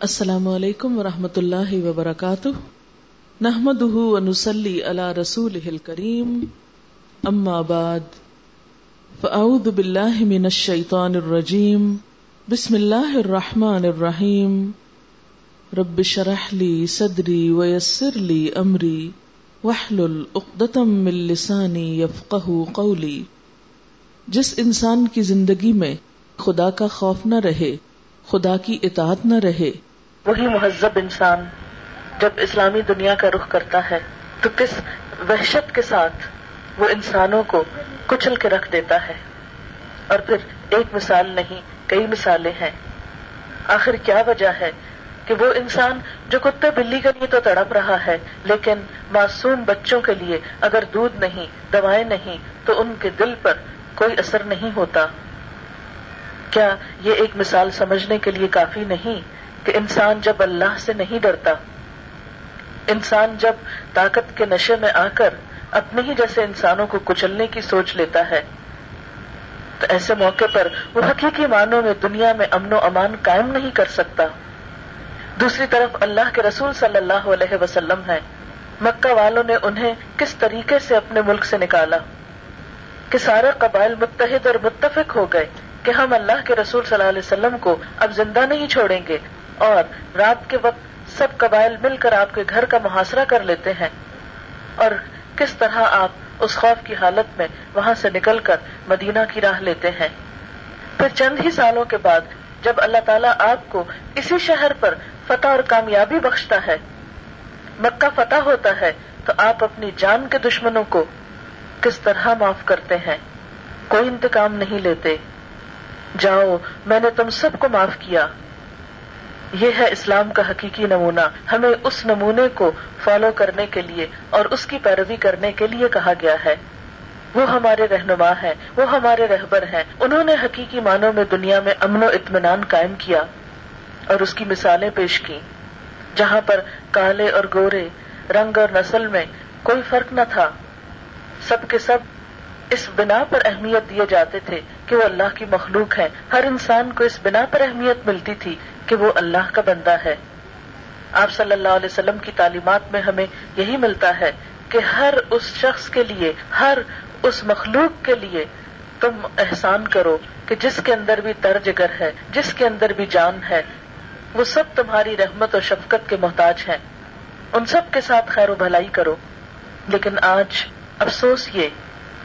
السلام علیکم ورحمۃ اللہ وبرکاتہ۔ نحمد ونسلی علی رسول کریم اما بعد، فاعوذ باللہ من الشیطان الرجیم۔ بسم اللہ الرحمن الرحیم۔ رب شرح لی صدری ویسر لی امری۔ وحلل اقدتم من لسانی یفقہ قولی۔ جس انسان کی زندگی میں خدا کا خوف نہ رہے، خدا کی اطاعت نہ رہے وہی مہذب انسان جب اسلامی دنیا کا رخ کرتا ہے تو کس وحشت کے ساتھ وہ انسانوں کو کچل کے رکھ دیتا ہے؟ اور پھر ایک مثال نہیں، کئی مثالیں ہیں۔ آخر کیا وجہ ہے کہ وہ انسان جو کتے بلی کے لیے تو تڑپ رہا ہے، لیکن معصوم بچوں کے لیے اگر دودھ نہیں، دوائیں نہیں، تو ان کے دل پر کوئی اثر نہیں ہوتا۔ کیا یہ ایک مثال سمجھنے کے لیے کافی نہیں؟ کہ انسان جب اللہ سے نہیں ڈرتا، انسان جب طاقت کے نشے میں آ کر اپنے ہی جیسے انسانوں کو کچلنے کی سوچ لیتا ہے، تو ایسے موقع پر وہ حقیقی معنوں میں دنیا میں امن و امان قائم نہیں کر سکتا۔ دوسری طرف اللہ کے رسول صلی اللہ علیہ وسلم ہے مکہ والوں نے انہیں کس طریقے سے اپنے ملک سے نکالا؟ کہ سارے قبائل متحد اور متفق ہو گئے کہ ہم اللہ کے رسول صلی اللہ علیہ وسلم کو اب زندہ نہیں چھوڑیں گے۔ اور رات کے وقت سب قبائل مل کر آپ کے گھر کا محاصرہ کر لیتے ہیں۔ اور کس طرح آپ اس خوف کی حالت میں وہاں سے نکل کر مدینہ کی راہ لیتے ہیں۔ پھر چند ہی سالوں کے بعد جب اللہ تعالیٰ آپ کو اسی شہر پر فتح اور کامیابی بخشتا ہے، مکہ فتح ہوتا ہے، تو آپ اپنی جان کے دشمنوں کو کس طرح معاف کرتے ہیں؟ کوئی انتقام نہیں لیتے۔ جاؤ، میں نے تم سب کو معاف کیا۔ یہ ہے اسلام کا حقیقی نمونہ۔ ہمیں اس نمونے کو فالو کرنے کے لیے اور اس کی پیروی کرنے کے لیے کہا گیا ہے۔ وہ ہمارے رہنما ہیں، وہ ہمارے رہبر ہیں۔ انہوں نے حقیقی معنوں میں دنیا میں امن و اطمینان قائم کیا اور اس کی مثالیں پیش کی جہاں پر کالے اور گورے، رنگ اور نسل میں کوئی فرق نہ تھا۔ سب کے سب اس بنا پر اہمیت دیے جاتے تھے کہ وہ اللہ کی مخلوق ہے ہر انسان کو اس بنا پر اہمیت ملتی تھی کہ وہ اللہ کا بندہ ہے۔ آپ صلی اللہ علیہ وسلم کی تعلیمات میں ہمیں یہی ملتا ہے کہ ہر اس شخص کے لیے، ہر اس مخلوق کے لیے تم احسان کرو کہ جس کے اندر بھی تر جگر ہے، جس کے اندر بھی جان ہے، وہ سب تمہاری رحمت اور شفقت کے محتاج ہیں۔ ان سب کے ساتھ خیر و بھلائی کرو۔ لیکن آج افسوس یہ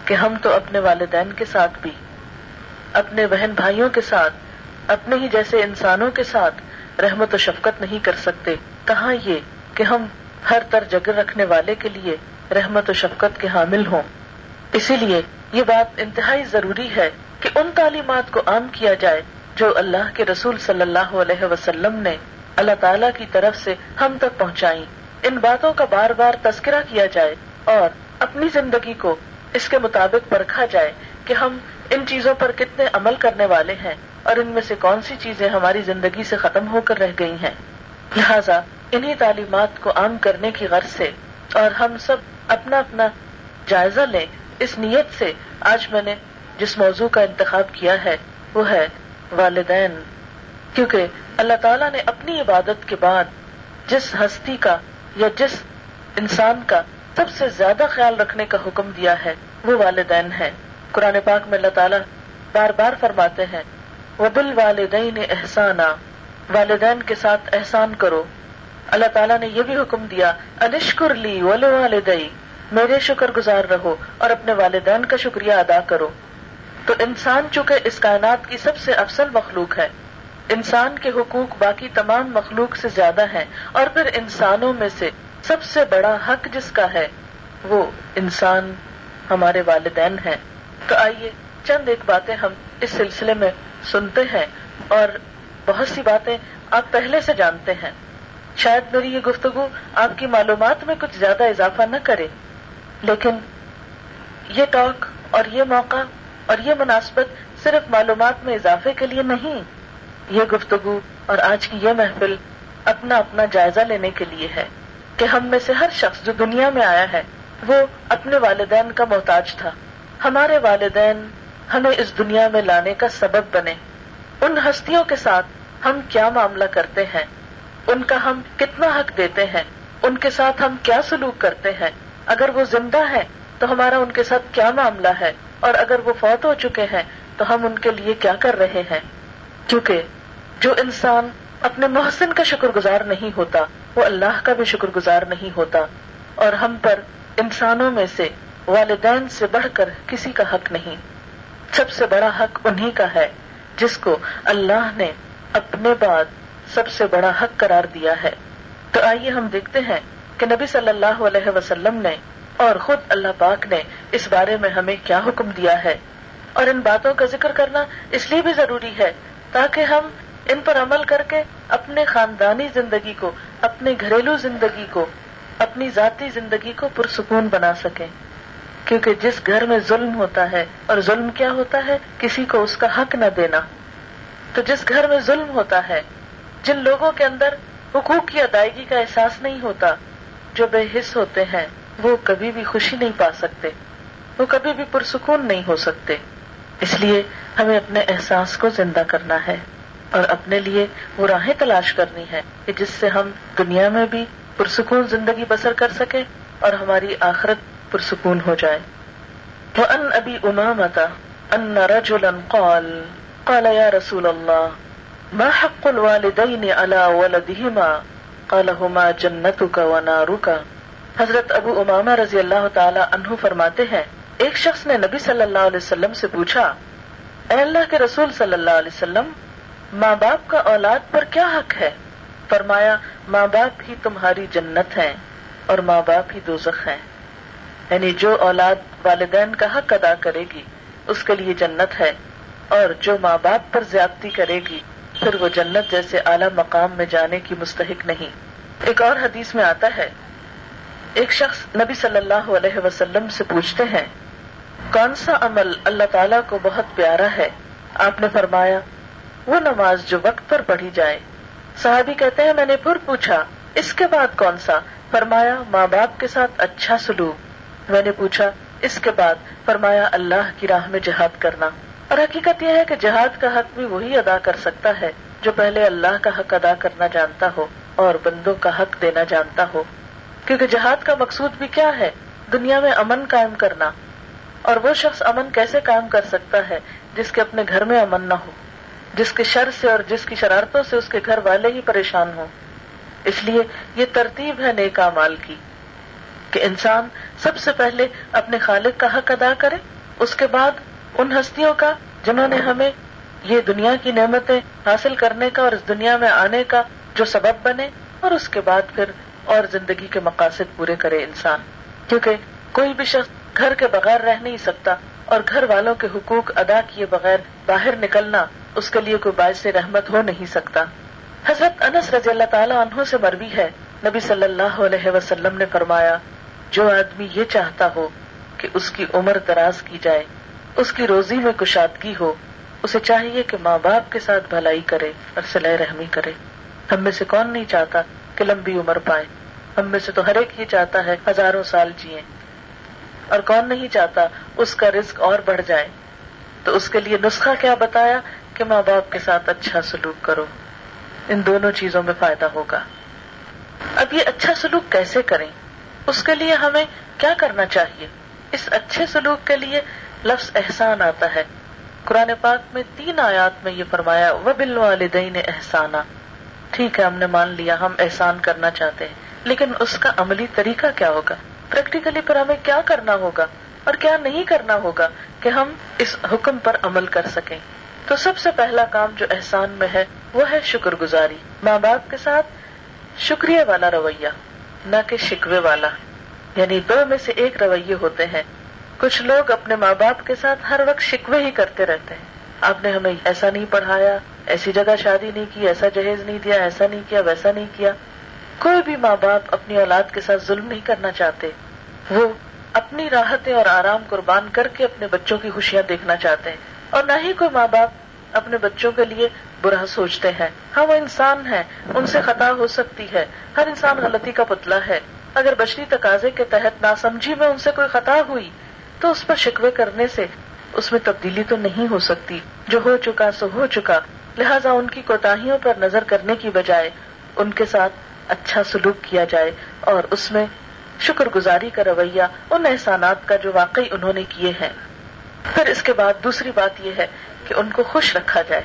کہ ہم تو اپنے والدین کے ساتھ بھی، اپنے بہن بھائیوں کے ساتھ، اپنے ہی جیسے انسانوں کے ساتھ رحمت و شفقت نہیں کر سکتے۔ کہاں یہ کہ ہم ہر تر جگر رکھنے والے کے لیے رحمت و شفقت کے حامل ہوں؟ اسی لیے یہ بات انتہائی ضروری ہے کہ ان تعلیمات کو عام کیا جائے جو اللہ کے رسول صلی اللہ علیہ وسلم نے اللہ تعالی کی طرف سے ہم تک پہنچائی ان باتوں کا بار بار تذکرہ کیا جائے اور اپنی زندگی کو اس کے مطابق پرکھا جائے کہ ہم ان چیزوں پر کتنے عمل کرنے والے ہیں اور ان میں سے کون سی چیزیں ہماری زندگی سے ختم ہو کر رہ گئی ہیں۔ لہذا انہی تعلیمات کو عام کرنے کی غرض سے اور ہم سب اپنا اپنا جائزہ لیں، اس نیت سے آج میں نے جس موضوع کا انتخاب کیا ہے، وہ ہے والدین۔ کیونکہ اللہ تعالیٰ نے اپنی عبادت کے بعد جس ہستی کا یا جس انسان کا سب سے زیادہ خیال رکھنے کا حکم دیا ہے۔ وہ والدین ہے قرآن پاک میں اللہ تعالیٰ بار بار فرماتے ہیں وہ بل والدین احسانہ والدین کے ساتھ احسان کرو۔ اللہ تعالیٰ نے یہ بھی حکم دیا، انشکر لی ول والدئی میرے شکر گزار رہو اور اپنے والدین کا شکریہ ادا کرو۔ تو انسان چونکہ اس کائنات کی سب سے افسل مخلوق ہے، انسان کے حقوق باقی تمام مخلوق سے زیادہ ہیں اور پھر انسانوں میں سے سب سے بڑا حق جس کا ہے، وہ انسان ہمارے والدین ہیں۔ تو آئیے، چند ایک باتیں ہم اس سلسلے میں سنتے ہیں اور بہت سی باتیں آپ پہلے سے جانتے ہیں۔ شاید میری یہ گفتگو آپ کی معلومات میں کچھ زیادہ اضافہ نہ کرے، لیکن یہ ٹاک اور یہ موقع اور یہ مناسبت صرف معلومات میں اضافے کے لیے نہیں، یہ گفتگو اور آج کی یہ محفل اپنا اپنا جائزہ لینے کے لیے ہے۔ کہ ہم میں سے ہر شخص جو دنیا میں آیا ہے، وہ اپنے والدین کا محتاج تھا۔ ہمارے والدین ہمیں اس دنیا میں لانے کا سبب بنے۔ ان ہستیوں کے ساتھ ہم کیا معاملہ کرتے ہیں؟ ان کا ہم کتنا حق دیتے ہیں؟ ان کے ساتھ ہم کیا سلوک کرتے ہیں؟ اگر وہ زندہ ہے تو ہمارا ان کے ساتھ کیا معاملہ ہے؟ اور اگر وہ فوت ہو چکے ہیں تو ہم ان کے لیے کیا کر رہے ہیں؟ کیونکہ جو انسان اپنے محسن کا شکر گزار نہیں ہوتا وہ اللہ کا بھی شکر گزار نہیں ہوتا اور ہم پر انسانوں میں سے والدین سے بڑھ کر کسی کا حق نہیں۔ سب سے بڑا حق انہی کا ہے جس کو اللہ نے اپنے بعد سب سے بڑا حق قرار دیا ہے۔ تو آئیے ہم دیکھتے ہیں کہ نبی صلی اللہ علیہ وسلم نے اور خود اللہ پاک نے اس بارے میں ہمیں کیا حکم دیا ہے۔ اور ان باتوں کا ذکر کرنا اس لیے بھی ضروری ہے تاکہ ہم ان پر عمل کر کے اپنے خاندانی زندگی کو اپنے گھریلو زندگی کو، اپنی ذاتی زندگی کو پرسکون بنا سکیں۔ کیونکہ جس گھر میں ظلم ہوتا ہے، اور ظلم کیا ہوتا ہے؟ کسی کو اس کا حق نہ دینا۔ تو جس گھر میں ظلم ہوتا ہے، جن لوگوں کے اندر حقوق کی ادائیگی کا احساس نہیں ہوتا، جو بے حص ہوتے ہیں، وہ کبھی بھی خوشی نہیں پا سکتے۔ وہ کبھی بھی پرسکون نہیں ہو سکتے۔ اس لیے ہمیں اپنے احساس کو زندہ کرنا ہے۔ اور اپنے لیے وہ راہیں تلاش کرنی ہے کہ جس سے ہم دنیا میں بھی پرسکون زندگی بسر کر سکیں اور ہماری آخرت پرسکون ہو جائے۔ تو ان ابھی امامتا ان رجلا قال قال یا رسول اللہ ما حق الوالدین على ولدهما؟ قال، هما جنتك حضرت ابو امامہ رضی اللہ تعالی عنہ فرماتے ہیں، ایک شخص نے نبی صلی اللہ علیہ وسلم سے پوچھا، اے اللہ کے رسول صلی اللہ علیہ وسلم ماں باپ کا اولاد پر کیا حق ہے؟ فرمایا، ماں باپ ہی تمہاری جنت ہیں اور ماں باپ ہی دوزخ ہیں۔ یعنی جو اولاد والدین کا حق ادا کرے گی، اس کے لیے جنت ہے۔ اور جو ماں باپ پر زیادتی کرے گی، پھر وہ جنت جیسے اعلی مقام میں جانے کی مستحق نہیں۔ ایک اور حدیث میں آتا ہے۔ ایک شخص نبی صلی اللہ علیہ وسلم سے پوچھتے ہیں، کون سا عمل اللہ تعالیٰ کو بہت پیارا ہے؟ آپ نے فرمایا وہ نماز جو وقت پر پڑھی جائے۔ صحابی کہتے ہیں، میں نے پھر پوچھا، اس کے بعد کون سا؟ فرمایا، ماں باپ کے ساتھ اچھا سلوک۔ میں نے پوچھا، اس کے بعد؟ فرمایا، اللہ کی راہ میں جہاد کرنا۔ اور حقیقت یہ ہے کہ جہاد کا حق بھی وہی ادا کر سکتا ہے جو پہلے اللہ کا حق ادا کرنا جانتا ہو اور بندوں کا حق دینا جانتا ہو۔ کیونکہ جہاد کا مقصود بھی کیا ہے؟ دنیا میں امن قائم کرنا۔ اور وہ شخص امن کیسے قائم کر سکتا ہے جس کے اپنے گھر میں امن نہ ہو؟ جس کے شر سے اور جس کی شرارتوں سے اس کے گھر والے ہی پریشان ہوں۔ اس لیے یہ ترتیب ہے نیک مال کی۔ کہ انسان سب سے پہلے اپنے خالق کا حق ادا کرے، اس کے بعد ان ہستیوں کا جنہوں نے ہمیں یہ دنیا کی نعمتیں حاصل کرنے کا اور اس دنیا میں آنے کا جو سبب بنے، اور اس کے بعد پھر اور زندگی کے مقاصد پورے کرے انسان۔ کیونکہ کوئی بھی شخص گھر کے بغیر رہ نہیں سکتا اور گھر والوں کے حقوق ادا کیے بغیر باہر نکلنا اس کے لیے کوئی باعث رحمت ہو نہیں سکتا۔ حضرت انس رضی اللہ تعالیٰ عنہ سے مروی ہے۔ نبی صلی اللہ علیہ وسلم نے فرمایا، جو آدمی یہ چاہتا ہو کہ اس کی عمر دراز کی جائے، اس کی روزی میں کشادگی ہو، اسے چاہیے کہ ماں باپ کے ساتھ بھلائی کرے اور سلح رحمی کرے۔ ہم میں سے کون نہیں چاہتا کہ لمبی عمر پائے؟ ہم میں سے تو ہر ایک ہی چاہتا ہے ہزاروں سال جیے اور کون نہیں چاہتا اس کا رزق اور بڑھ جائے؟ تو اس کے لیے نسخہ کیا بتایا کہ ماں باپ کے ساتھ اچھا سلوک کرو ان دونوں چیزوں میں فائدہ ہوگا۔ اب یہ اچھا سلوک کیسے کریں؟ اس کے لیے ہمیں کیا کرنا چاہیے؟ اس اچھے سلوک کے لیے لفظ احسان آتا ہے۔ قرآن پاک میں تین آیات میں یہ فرمایا وہ بل والدین احسانہ ٹھیک ہے، ہم نے مان لیا، ہم احسان کرنا چاہتے ہیں، لیکن اس کا عملی طریقہ کیا ہوگا؟ پریکٹیکلی پر ہمیں کیا کرنا ہوگا؟ اور کیا نہیں کرنا ہوگا کہ ہم اس حکم پر عمل کر سکیں؟ تو سب سے پہلا کام جو احسان میں ہے وہ ہے شکر گزاری۔ ماں باپ کے ساتھ شکریہ والا رویہ، نہ کہ شکوے والا۔ یعنی دو میں سے ایک رویے ہوتے ہیں۔ کچھ لوگ اپنے ماں باپ کے ساتھ ہر وقت شکوے ہی کرتے رہتے ہیں۔ آپ نے ہمیں ایسا نہیں پڑھایا، ایسی جگہ شادی نہیں کی، ایسا جہیز نہیں دیا، ایسا نہیں کیا، ویسا نہیں کیا۔ کوئی بھی ماں باپ اپنی اولاد کے ساتھ ظلم نہیں کرنا چاہتے۔ وہ اپنی راحتیں اور آرام قربان کر کے اپنے بچوں کی خوشیاں دیکھنا چاہتے ہیں۔ اور نہ ہی کوئی ماں باپ اپنے بچوں کے لیے برا سوچتے ہیں۔ ہاں وہ انسان ہے ان سے خطا ہو سکتی ہے۔ ہر انسان غلطی کا پتلا ہے۔ اگر بچری تقاضے کے تحت ناسمجھی میں ان سے کوئی خطا ہوئی، تو اس پر شکوے کرنے سے اس میں تبدیلی تو نہیں ہو سکتی۔ جو ہو چکا سو ہو چکا۔ لہٰذا ان کی کوتاہیوں پر نظر کرنے کی بجائے ان کے ساتھ اچھا سلوک کیا جائے اور اس میں شکر گزاری کا رویہ، ان احسانات کا جو واقعی انہوں نے کیے ہیں۔ پھر اس کے بعد دوسری بات یہ ہے کہ ان کو خوش رکھا جائے۔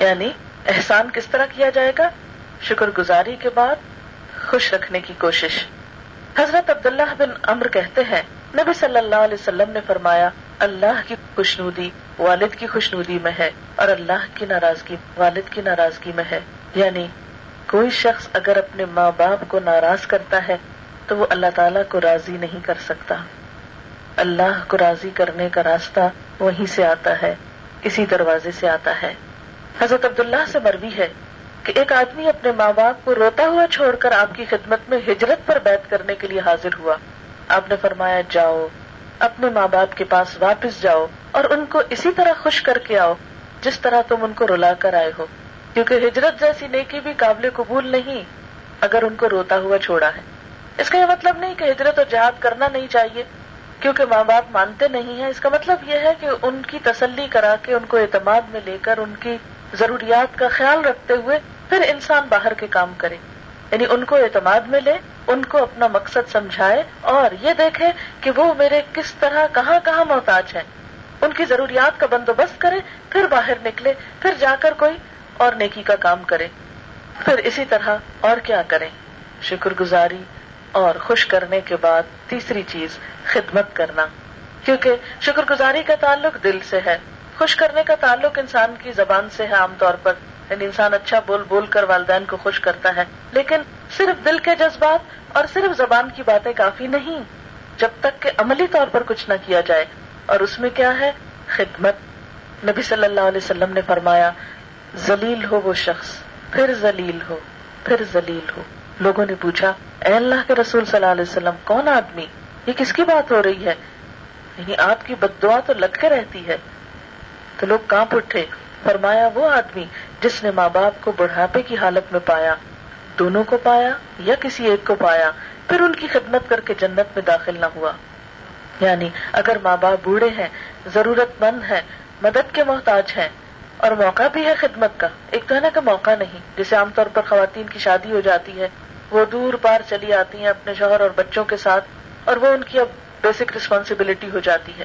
یعنی احسان کس طرح کیا جائے گا؟ شکر گزاری کے بعد خوش رکھنے کی کوشش۔ حضرت عبداللہ بن امر کہتے ہیں، نبی صلی اللہ علیہ وسلم نے فرمایا، اللہ کی خوشنودی والد کی خوشنودی میں ہے اور اللہ کی ناراضگی والد کی ناراضگی میں ہے۔ یعنی کوئی شخص اگر اپنے ماں باپ کو ناراض کرتا ہے تو وہ اللہ تعالیٰ کو راضی نہیں کر سکتا۔ اللہ کو راضی کرنے کا راستہ وہیں سے آتا ہے، اسی دروازے سے آتا ہے۔ حضرت عبداللہ سے مروی ہے کہ ایک آدمی اپنے ماں باپ کو روتا ہوا چھوڑ کر آپ کی خدمت میں ہجرت پر بیت کرنے کے لیے حاضر ہوا۔ آپ نے فرمایا، جاؤ، اپنے ماں باپ کے پاس واپس جاؤ اور ان کو اسی طرح خوش کر کے آؤ جس طرح تم ان کو رلا کر آئے ہو۔ کیونکہ ہجرت جیسی نیکی بھی قابل قبول نہیں اگر ان کو روتا ہوا چھوڑا ہے۔ اس کا یہ مطلب نہیں کہ ہجرت اور جہاد کرنا نہیں چاہیے۔ کیونکہ ماں باپ مانتے نہیں ہیں، اس کا مطلب یہ ہے کہ ان کی تسلی کرا کے ان کو اعتماد میں لے کر ان کی ضروریات کا خیال رکھتے ہوئے پھر انسان باہر کے کام کرے۔ یعنی ان کو اعتماد میں لے، ان کو اپنا مقصد سمجھائے اور یہ دیکھے کہ وہ میرے کس طرح کہاں کہاں محتاج ہیں۔ ان کی ضروریات کا بندوبست کرے، پھر باہر نکلے، پھر جا کر کوئی اور نیکی کا کام کرے۔ پھر اسی طرح اور کیا کریں۔ شکر گزاری اور خوش کرنے کے بعد تیسری چیز، خدمت کرنا۔ کیونکہ شکر گزاری کا تعلق دل سے ہے۔ خوش کرنے کا تعلق انسان کی زبان سے ہے عام طور پر۔ یعنی انسان اچھا بول بول کر والدین کو خوش کرتا ہے۔ لیکن صرف دل کے جذبات اور صرف زبان کی باتیں کافی نہیں۔ جب تک کہ عملی طور پر کچھ نہ کیا جائے۔ اور اس میں کیا ہے؟ خدمت۔ نبی صلی اللہ علیہ وسلم نے فرمایا، ذلیل ہو وہ شخص۔ پھر ذلیل ہو، پھر ذلیل ہو۔ لوگوں نے پوچھا، اے اللہ کے رسول صلی اللہ علیہ وسلم، کون آدمی؟ یہ کس کی بات ہو رہی ہے؟ یعنی آپ کی بد دعا تو لگ کے رہتی ہے۔ تو لوگ کہاں اٹھے۔ فرمایا، وہ آدمی جس نے ماں باپ کو بڑھاپے کی حالت میں پایا، دونوں کو پایا یا کسی ایک کو پایا، پھر ان کی خدمت کر کے جنت میں داخل نہ ہوا۔ یعنی اگر ماں باپ بوڑھے ہیں ضرورت مند ہیں، مدد کے محتاج ہیں اور موقع بھی ہے خدمت کا۔ ایک تو ہے نا کہ موقع نہیں، جیسے عام طور پر خواتین کی شادی ہو جاتی ہے، وہ دور پار چلی آتی ہیں اپنے شوہر اور بچوں کے ساتھ، اور وہ ان کی اب بیسک ریسپانسبلٹی ہو جاتی ہے۔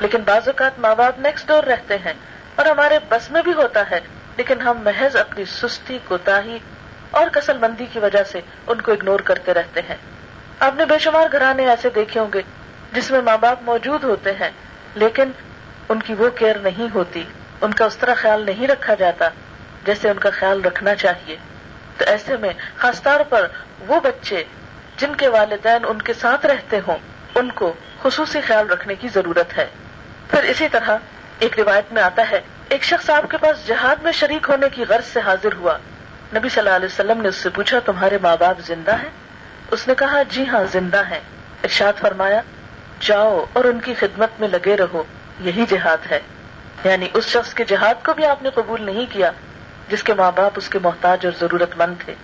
لیکن بعض اوقات ماں باپ نیکسٹ ڈور رہتے ہیں، اور ہمارے بس میں بھی ہوتا ہے، لیکن ہم محض اپنی سستی، کوتاہی اور کسل مندی کی وجہ سے ان کو اگنور کرتے رہتے ہیں۔ آپ نے بے شمار گھرانے ایسے دیکھے ہوں گے جس میں ماں باپ موجود ہوتے ہیں، لیکن ان کی وہ کیئر نہیں ہوتی۔ ان کا اس طرح خیال نہیں رکھا جاتا جیسے ان کا خیال رکھنا چاہیے۔ تو ایسے میں خاص طور پر وہ بچے جن کے والدین ان کے ساتھ رہتے ہوں، ان کو خصوصی خیال رکھنے کی ضرورت ہے۔ پھر اسی طرح ایک روایت میں آتا ہے، ایک شخص آپ کے پاس جہاد میں شریک ہونے کی غرض سے حاضر ہوا۔ نبی صلی اللہ علیہ وسلم نے اس سے پوچھا، تمہارے ماں باپ زندہ ہیں؟ اس نے کہا جی ہاں زندہ ہیں۔ ارشاد فرمایا، جاؤ اور ان کی خدمت میں لگے رہو، یہی جہاد ہے۔ یعنی اس شخص کے جہاد کو بھی آپ نے قبول نہیں کیا، جس کے ماں باپ اس کے محتاج اور ضرورت مند تھے۔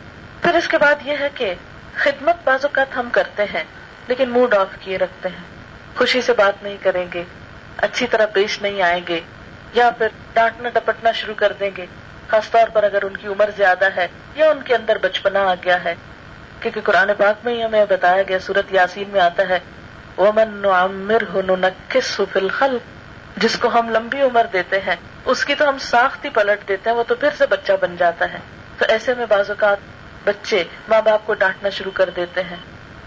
پھر اس کے بعد یہ ہے کہ خدمت بعض اوقات ہم کرتے ہیں، لیکن موڈ آف کیے رکھتے ہیں۔ خوشی سے بات نہیں کریں گے، اچھی طرح پیش نہیں آئیں گے، یا پھر ڈانٹنا ڈپٹنا شروع کر دیں گے۔ خاص طور پر اگر ان کی عمر زیادہ ہے یا ان کے اندر بچپنا آ گیا ہے۔ کیونکہ قرآن پاک میں ہی ہمیں بتایا گیا، سورت یاسین میں آتا ہے، ومن عمر ہو جس کو ہم لمبی عمر دیتے ہیں، اس کی تو ہم ساخت ہی پلٹ دیتے ہیں، وہ تو پھر سے بچہ بن جاتا ہے۔ تو ایسے میں بعض اوقات بچے ماں باپ کو ڈانٹنا شروع کر دیتے ہیں،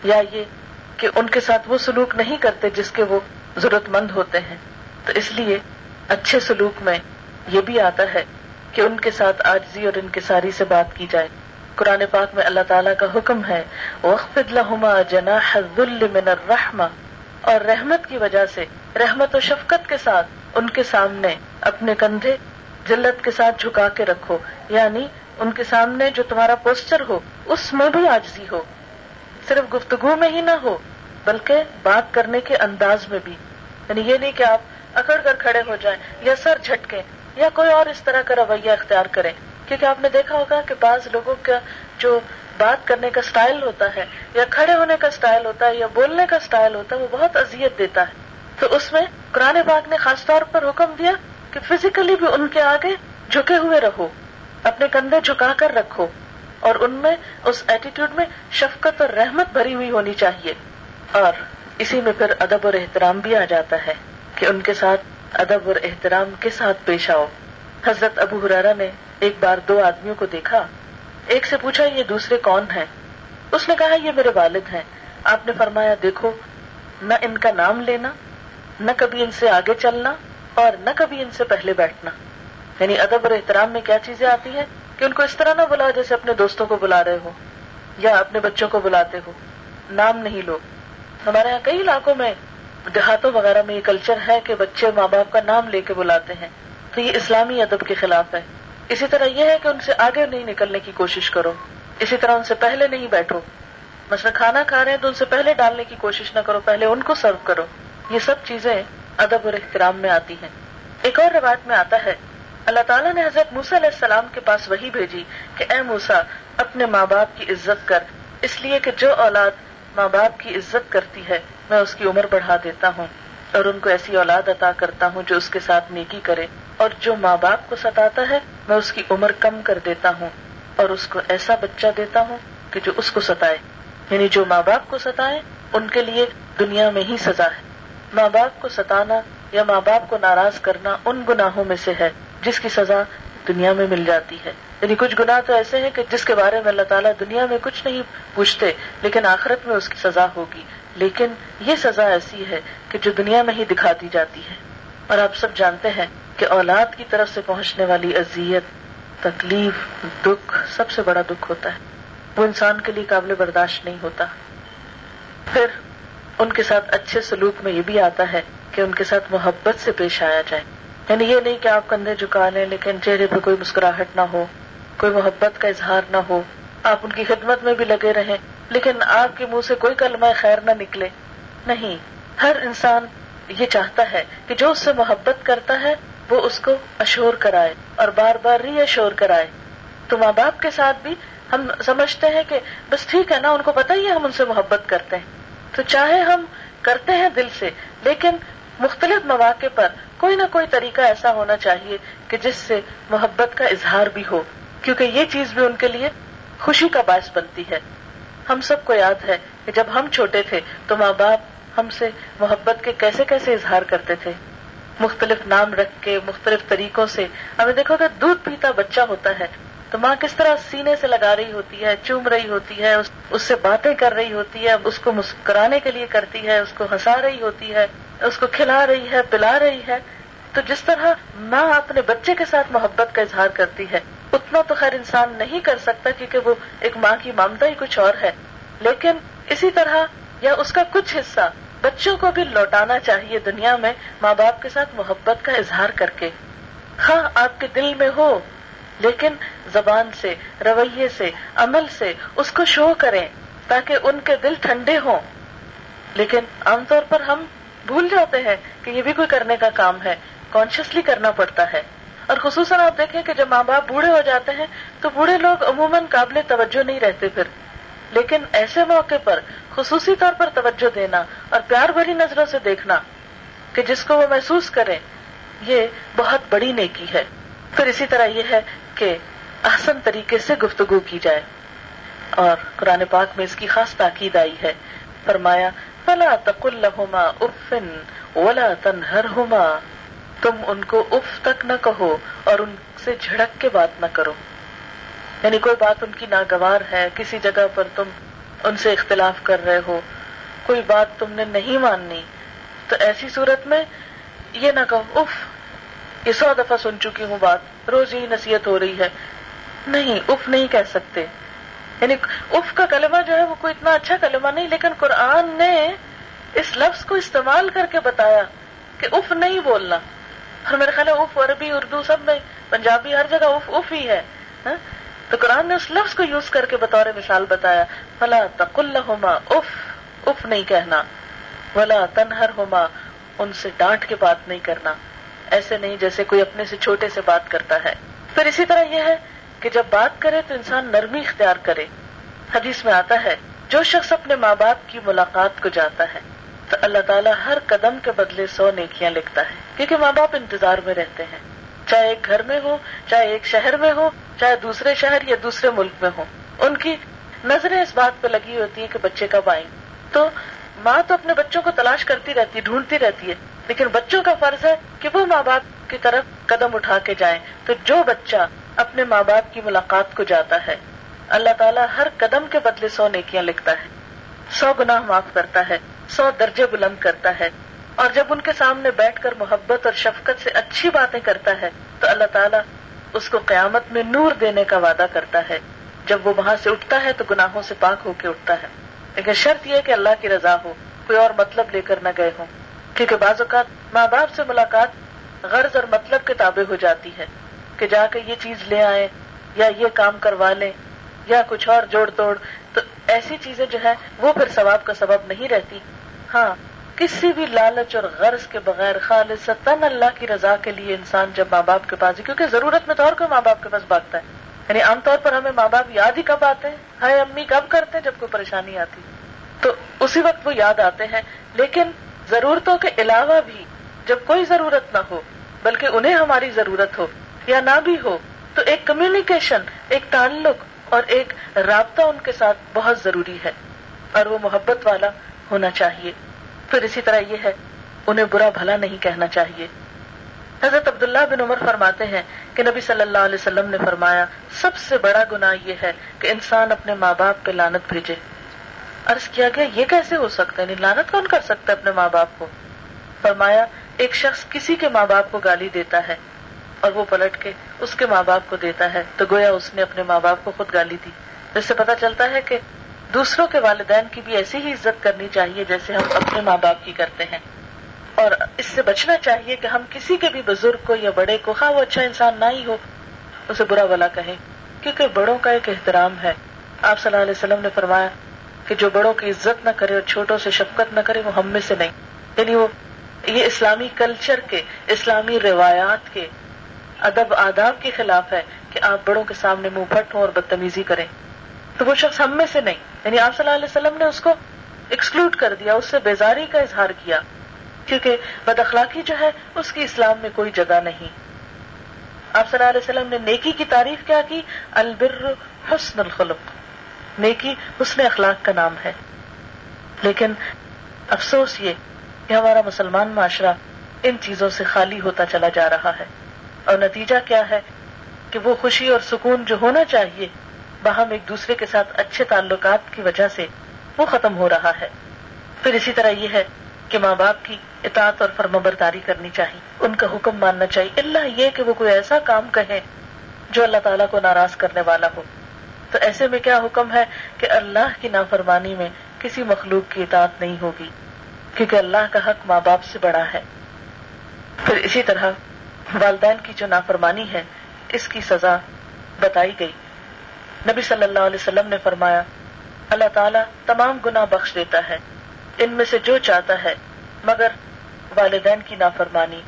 یا یہ کہ ان کے ساتھ وہ سلوک نہیں کرتے جس کے وہ ضرورت مند ہوتے ہیں۔ تو اس لیے اچھے سلوک میں یہ بھی آتا ہے کہ ان کے ساتھ آجزی اور ان کے ساری سے بات کی جائے۔ قرآن پاک میں اللہ تعالیٰ کا حکم ہے من الرحمہ اور رحمت کی وجہ سے، رحمت و شفقت کے ساتھ ان کے سامنے اپنے کندھے جلت کے ساتھ جھکا کے رکھو۔ یعنی ان کے سامنے جو تمہارا پوسچر ہو، اس میں بھی آجزی ہو۔ صرف گفتگو میں ہی نہ ہو، بلکہ بات کرنے کے انداز میں بھی۔ یعنی یہ نہیں کہ آپ اکڑ کر کھڑے ہو جائیں یا سر جھٹکے یا کوئی اور اس طرح کا رویہ اختیار کریں۔ کیونکہ آپ نے دیکھا ہوگا کہ بعض لوگوں کا جو بات کرنے کا سٹائل ہوتا ہے، یا کھڑے ہونے کا سٹائل ہوتا ہے، یا بولنے کا سٹائل ہوتا ہے، وہ بہت اذیت دیتا ہے۔ تو اس میں قرآن پاک نے خاص طور پر حکم دیا کہ فزیکلی بھی ان کے آگے جھکے ہوئے رہو، اپنے کندھے جھکا کر رکھو، اور ان میں، اس ایٹیٹیوڈ میں شفقت اور رحمت بھری ہوئی ہونی چاہیے۔ اور اسی میں پھر ادب اور احترام بھی آ جاتا ہے کہ ان کے ساتھ ادب اور احترام کے ساتھ پیش آؤ۔ حضرت ابو حرارا نے ایک بار دو آدمیوں کو دیکھا۔ ایک سے پوچھا، یہ دوسرے کون ہیں؟ اس نے کہا، یہ میرے والد ہیں۔ آپ نے فرمایا، دیکھو، نہ ان کا نام لینا، نہ کبھی ان سے آگے چلنا، اور نہ کبھی ان سے پہلے بیٹھنا۔ یعنی ادب اور احترام میں کیا چیزیں آتی ہیں؟ کہ ان کو اس طرح نہ بلا جیسے اپنے دوستوں کو بلا رہے ہو، یا اپنے بچوں کو بلاتے ہو۔ نام نہیں لو۔ ہمارے یہاں کئی علاقوں میں دیہاتوں وغیرہ میں یہ کلچر ہے کہ بچے ماں باپ کا نام لے کے بلاتے ہیں۔ تو یہ اسلامی ادب کے خلاف ہے۔ اسی طرح یہ ہے کہ ان سے آگے نہیں نکلنے کی کوشش کرو۔ اسی طرح ان سے پہلے نہیں بیٹھو۔ مثلا کھانا کھا رہے ہیں تو ان سے پہلے ڈالنے کی کوشش نہ کرو، پہلے ان کو سرو کرو۔ یہ سب چیزیں ادب اور احترام میں آتی ہیں۔ ایک اور روایت میں آتا ہے، اللہ تعالیٰ نے حضرت موسا علیہ السلام کے پاس وہی بھیجی کہ اے موسا اپنے ماں باپ کی عزت کر۔ اس لیے کہ جو اولاد ماں باپ کی عزت کرتی ہے، میں اس کی عمر بڑھا دیتا ہوں اور ان کو ایسی اولاد عطا کرتا ہوں جو اس کے ساتھ نیکی کرے۔ اور جو ماں باپ کو ستاتا ہے، میں اس کی عمر کم کر دیتا ہوں اور اس کو ایسا بچہ دیتا ہوں کہ جو اس کو ستائے۔ یعنی جو ماں باپ کو ستائے، ان کے لیے دنیا میں ہی سزا ہے۔ ماں باپ کو ستانا یا ماں باپ کو ناراض کرنا ان گناہوں میں سے ہے، جس کی سزا دنیا میں مل جاتی ہے۔ یعنی کچھ گناہ تو ایسے ہیں کہ جس کے بارے میں اللہ تعالیٰ دنیا میں کچھ نہیں پوچھتے، لیکن آخرت میں اس کی سزا ہوگی۔ لیکن یہ سزا ایسی ہے کہ جو دنیا میں ہی دکھا دی جاتی ہے۔ اور آپ سب جانتے ہیں کہ اولاد کی طرف سے پہنچنے والی اذیت، تکلیف، دکھ سب سے بڑا دکھ ہوتا ہے۔ وہ انسان کے لیے قابل برداشت نہیں ہوتا۔ پھر ان کے ساتھ اچھے سلوک میں یہ بھی آتا ہے کہ ان کے ساتھ محبت سے پیش آیا جائے۔ یعنی یہ نہیں کہ آپ کندھے جھکا لیں لیکن چہرے پہ کوئی مسکراہٹ نہ ہو، کوئی محبت کا اظہار نہ ہو۔ آپ ان کی خدمت میں بھی لگے رہیں، لیکن آپ کے منہ سے کوئی کلمہ خیر نہ نکلے۔ نہیں، ہر انسان یہ چاہتا ہے کہ جو اس سے محبت کرتا ہے وہ اس کو اشور کرائے اور بار بار ری اشور کرائے۔ تو ماں باپ کے ساتھ بھی ہم سمجھتے ہیں کہ بس ٹھیک ہے نا، ان کو پتا ہی ہے ہم ان سے محبت کرتے ہیں۔ تو چاہے ہم کرتے ہیں دل سے، لیکن مختلف مواقع پر کوئی نہ کوئی طریقہ ایسا ہونا چاہیے کہ جس سے محبت کا اظہار بھی ہو، کیونکہ یہ چیز بھی ان کے لیے خوشی کا باعث بنتی ہے۔ ہم سب کو یاد ہے کہ جب ہم چھوٹے تھے تو ماں باپ ہم سے محبت کے کیسے کیسے اظہار کرتے تھے۔ مختلف نام رکھ کے، مختلف طریقوں سے۔ ہمیں دیکھو کہ دودھ پیتا بچہ ہوتا ہے۔ تو ماں کس طرح سینے سے لگا رہی ہوتی ہے، چوم رہی ہوتی ہے، اس سے باتیں کر رہی ہوتی ہے، اس کو مسکرانے کے لیے کرتی ہے، اس کو ہنسا رہی ہوتی ہے، اس کو کھلا رہی ہے، پلا رہی ہے۔ تو جس طرح ماں اپنے بچے کے ساتھ محبت کا اظہار کرتی ہے، اتنا تو خیر انسان نہیں کر سکتا کیونکہ وہ ایک ماں کی ممتا ہی کچھ اور ہے۔ لیکن اسی طرح یا اس کا کچھ حصہ بچوں کو بھی لوٹانا چاہیے دنیا میں ماں باپ کے ساتھ محبت کا اظہار کر کے۔ ہاں آپ کے دل میں ہو، لیکن زبان سے، رویے سے، عمل سے اس کو شو کریں تاکہ ان کے دل ٹھنڈے ہوں۔ لیکن عام طور پر ہم بھول جاتے ہیں کہ یہ بھی کوئی کرنے کا کام ہے کانشیسلی کرنا پڑتا ہے۔ اور خصوصاً آپ دیکھیں کہ جب ماں باپ بوڑھے ہو جاتے ہیں تو بوڑھے لوگ عموماً قابل توجہ نہیں رہتے پھر۔ لیکن ایسے موقع پر خصوصی طور پر توجہ دینا اور پیار بھری نظروں سے دیکھنا کہ جس کو وہ محسوس کریں یہ بہت بڑی نیکی ہے۔ پھر اسی طرح یہ ہے کہ احسن طریقے سے گفتگو کی جائے۔ اور قرآن پاک میں اس کی خاص تاکید آئی ہے۔ فرمایا، فلا تقل لهما اف ولا تنهرهما۔ تم ان کو اف تک نہ کہو اور ان سے جھڑک کے بات نہ کرو۔ یعنی کوئی بات ان کی ناگوار ہے، کسی جگہ پر تم ان سے اختلاف کر رہے ہو، کوئی بات تم نے نہیں ماننی، تو ایسی صورت میں یہ نہ کہو اف یہ سو دفعہ سن چکی ہوں بات روز ہی نصیحت ہو رہی ہے۔ نہیں اف نہیں کہہ سکتے۔ یعنی اف کا کلمہ جو ہے وہ کوئی اتنا اچھا کلمہ نہیں، لیکن قرآن نے اس لفظ کو استعمال کر کے بتایا کہ اف نہیں بولنا۔ اور میرے خیال ہے اف عربی، اردو سب میں، پنجابی ہر جگہ اف اف ہی ہے ہاں؟ تو قرآن نے اس لفظ کو یوز کر کے بطور مثال بتایا، فلا تقل ہوما اف اف نہیں کہنا۔ ولا تنہر ہوما ان سے ڈانٹ کے بات نہیں کرنا۔ ایسے نہیں جیسے کوئی اپنے سے چھوٹے سے بات کرتا ہے۔ پھر اسی طرح یہ ہے کہ جب بات کرے تو انسان نرمی اختیار کرے۔ حدیث میں آتا ہے، جو شخص اپنے ماں باپ کی ملاقات کو جاتا ہے، تو اللہ تعالیٰ ہر قدم کے بدلے سو نیکیاں لکھتا ہے، کیونکہ ماں باپ انتظار میں رہتے ہیں۔ چاہے ایک گھر میں ہو، چاہے ایک شہر میں ہو، چاہے دوسرے شہر یا دوسرے ملک میں ہو۔ ان کی نظریں اس بات پہ لگی ہوتی ہیں کہ بچے کب آئیں۔ تو ماں تو اپنے بچوں کو تلاش کرتی رہتی ہے ڈھونڈتی رہتی ہے، لیکن بچوں کا فرض ہے کہ وہ ماں باپ کی طرف قدم اٹھا کے جائیں۔ تو جو بچہ اپنے ماں باپ کی ملاقات کو جاتا ہے، اللہ تعالیٰ ہر قدم کے بدلے سو نیکیاں لکھتا ہے۔ سو گناہ معاف کرتا ہے، سو درجے بلند کرتا ہے۔ اور جب ان کے سامنے بیٹھ کر محبت اور شفقت سے اچھی باتیں کرتا ہے، تو اللہ تعالیٰ اس کو قیامت میں نور دینے کا وعدہ کرتا ہے۔ جب وہ وہاں سے اٹھتا ہے، تو گناہوں سے پاک ہو کے اٹھتا ہے۔ لیکن شرط یہ کہ اللہ کی رضا ہو، کوئی اور مطلب لے کر نہ گئے ہوں۔ کیونکہ بعض اوقات ماں باپ سے ملاقات غرض اور مطلب کے تابع ہو جاتی ہے کہ جا کے یہ چیز لے آئے یا یہ کام کروا لیں یا کچھ اور جوڑ توڑ، تو ایسی چیزیں جو ہے وہ پھر ثواب کا سبب نہیں رہتی۔ ہاں کسی بھی لالچ اور غرض کے بغیر خالص اللہ کی رضا کے لیے انسان جب ماں باپ کے پاس کیونکہ ضرورت میں تو اور کوئی ماں باپ کے پاس بھاگتا ہے۔ یعنی عام طور پر ہمیں ماں باپ یاد ہی کب آتے ہیں؟ ہائے امی کب کرتے ہیں جب کوئی پریشانی آتی تو اسی وقت وہ یاد آتے ہیں۔ لیکن ضرورتوں کے علاوہ بھی جب کوئی ضرورت نہ ہو، بلکہ انہیں ہماری ضرورت ہو یا نہ بھی ہو، تو ایک کمیونیکیشن ایک تعلق اور ایک رابطہ ان کے ساتھ بہت ضروری ہے۔ اور وہ محبت والا ہونا چاہیے۔ پھر اسی طرح یہ ہے، انہیں برا بھلا نہیں کہنا چاہیے۔ حضرت عبداللہ بن عمر فرماتے ہیں کہ نبی صلی اللہ علیہ وسلم نے فرمایا، سب سے بڑا گناہ یہ ہے کہ انسان اپنے ماں باپ پہ لانت بھیجے۔ عرض کیا گیا، یہ کیسے ہو سکتا ہے؟ یعنی لانت کون کر سکتا ہے اپنے ماں باپ کو؟ فرمایا، ایک شخص کسی کے ماں باپ کو گالی دیتا ہے اور وہ پلٹ کے اس کے ماں باپ کو دیتا ہے، تو گویا اس نے اپنے ماں باپ کو خود گالی دی۔ جس سے پتا چلتا ہے کہ دوسروں کے والدین کی بھی ایسی ہی عزت کرنی چاہیے جیسے ہم اپنے ماں باپ کی کرتے ہیں۔ اور اس سے بچنا چاہیے کہ ہم کسی کے بھی بزرگ کو یا بڑے کو خواہ وہ اچھا انسان نہ ہی ہو، اسے برا بلا کہیں، کیونکہ بڑوں کا ایک احترام ہے۔ آپ صلی اللہ علیہ وسلم نے فرمایا کہ جو بڑوں کی عزت نہ کرے اور چھوٹوں سے شفقت نہ کرے وہ ہم میں سے نہیں۔ یعنی وہ یہ اسلامی کلچر کے، اسلامی روایات کے ادب، آداب کے خلاف ہے کہ آپ بڑوں کے سامنے منہ پھٹ ہوں اور بدتمیزی کریں۔ تو وہ شخص ہم میں سے نہیں۔ یعنی آپ صلی اللہ علیہ وسلم نے اس کو ایکسکلوڈ کر دیا، اس سے بیزاری کا اظہار کیا۔ کیونکہ بد اخلاقی جو ہے، اس کی اسلام میں کوئی جگہ نہیں۔ آپ صلی اللہ علیہ وسلم نے نیکی کی تعریف کیا کی البر حسن الخلق۔ نیکی حسن اخلاق کا نام ہے۔ لیکن افسوس یہ کہ ہمارا مسلمان معاشرہ ان چیزوں سے خالی ہوتا چلا جا رہا ہے۔ اور نتیجہ کیا ہے؟ کہ وہ خوشی اور سکون جو ہونا چاہیے باہم ایک دوسرے کے ساتھ اچھے تعلقات کی وجہ سے وہ ختم ہو رہا ہے۔ پھر اسی طرح یہ ہے کہ ماں باپ کی اطاعت اور فرم برداری کرنی چاہیے۔ ان کا حکم ماننا چاہیے۔ اللہ یہ کہ وہ کوئی ایسا کام کہے جو اللہ تعالیٰ کو ناراض کرنے والا ہو۔ تو ایسے میں کیا حکم ہے کہ اللہ کی نافرمانی میں کسی مخلوق کی اطاعت نہیں ہوگی؟ کیونکہ اللہ کا حق ماں باپ سے بڑا ہے۔ پھر اسی طرح والدین کی جو نافرمانی ہے، اس کی سزا بتائی گئی۔ نبی صلی اللہ علیہ وسلم نے فرمایا، اللہ تعالیٰ تمام گنا بخش دیتا ہے، ان میں سے جو چاہتا ہے، مگر والدین کی نافرمانی۔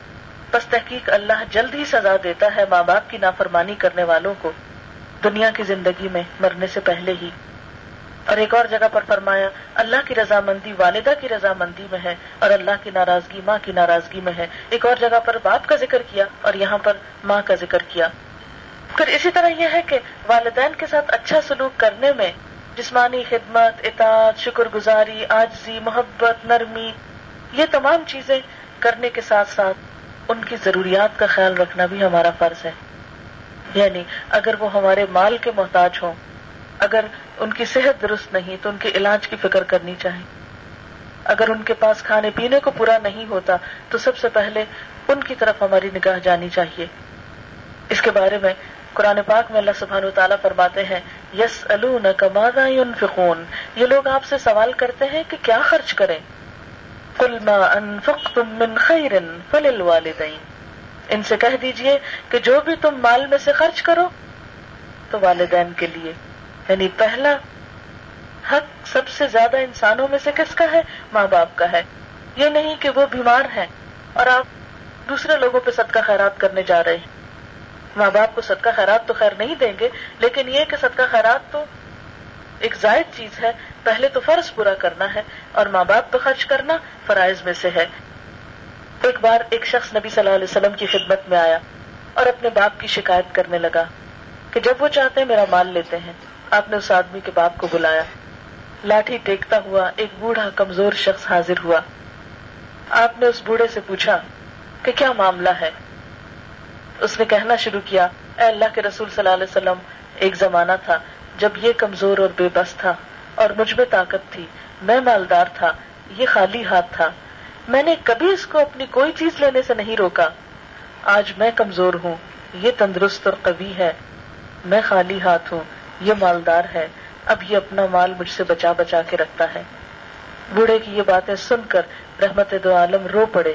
بس تحقیق اللہ جلد ہی سزا دیتا ہے ماں باپ کی نافرمانی کرنے والوں کو، دنیا کی زندگی میں مرنے سے پہلے ہی۔ اور ایک اور جگہ پر فرمایا، اللہ کی رضامندی والدہ کی رضامندی میں ہے اور اللہ کی ناراضگی ماں کی ناراضگی میں ہے۔ ایک اور جگہ پر باپ کا ذکر کیا اور یہاں پر ماں کا ذکر کیا۔ پھر اسی طرح یہ ہے کہ والدین کے ساتھ اچھا سلوک کرنے میں جسمانی خدمت، اطاعت شکر گزاری آجزی محبت، نرمی، یہ تمام چیزیں کرنے کے ساتھ ساتھ ان کی ضروریات کا خیال رکھنا بھی ہمارا فرض ہے۔ یعنی اگر وہ ہمارے مال کے محتاج ہوں، اگر ان کی صحت درست نہیں تو ان کے علاج کی فکر کرنی چاہیے۔ اگر ان کے پاس کھانے پینے کو پورا نہیں ہوتا تو سب سے پہلے ان کی طرف ہماری نگاہ جانی چاہیے۔ اس کے بارے میں قرآن پاک میں اللہ سبحانہ تعالیٰ فرماتے ہیں یس الکمادا فکون یہ لوگ آپ سے سوال کرتے ہیں کہ کیا خرچ کریں؟ من خیر فللوالدین۔ ان سے کہہ دیجیے کہ جو بھی تم مال میں سے خرچ کرو، تو والدین کے لیے۔ یعنی پہلا حق سب سے زیادہ انسانوں میں سے کس کا ہے؟ ماں باپ کا ہے۔ یہ نہیں کہ وہ بیمار ہیں اور آپ دوسرے لوگوں پہ صدقہ خیرات کرنے جا رہے ہیں۔ ماں باپ کو صدقہ خیرات تو خیر نہیں دیں گے، لیکن یہ کہ صدقہ خیرات تو ایک زائد چیز ہے، پہلے تو فرض پورا کرنا ہے اور ماں باپ پہ خرچ کرنا فرائض میں سے ہے۔ ایک بار ایک شخص نبی صلی اللہ علیہ وسلم کی خدمت میں آیا اور اپنے باپ کی شکایت کرنے لگا کہ جب وہ چاہتے ہیں میرا مال لیتے ہیں۔ آپ نے اس آدمی کے باپ کو بلایا۔ لاٹھی ٹیکتا ہوا ایک بوڑھا کمزور شخص حاضر ہوا۔ آپ نے اس بوڑھے سے پوچھا کہ کیا معاملہ ہے؟ اس نے کہنا شروع کیا، اے اللہ کے رسول صلی اللہ علیہ وسلم، ایک زمانہ تھا جب یہ کمزور اور بے بس تھا اور مجھ میں طاقت تھی، میں مالدار تھا، یہ خالی ہاتھ تھا، میں نے کبھی اس کو اپنی کوئی چیز لینے سے نہیں روکا، آج میں کمزور ہوں، یہ تندرست اور قوی ہے، میں خالی ہاتھ ہوں، یہ مالدار ہے، اب یہ اپنا مال مجھ سے بچا بچا کے رکھتا ہے. بوڑھے کی یہ باتیں سن کر رحمت دو عالم رو پڑے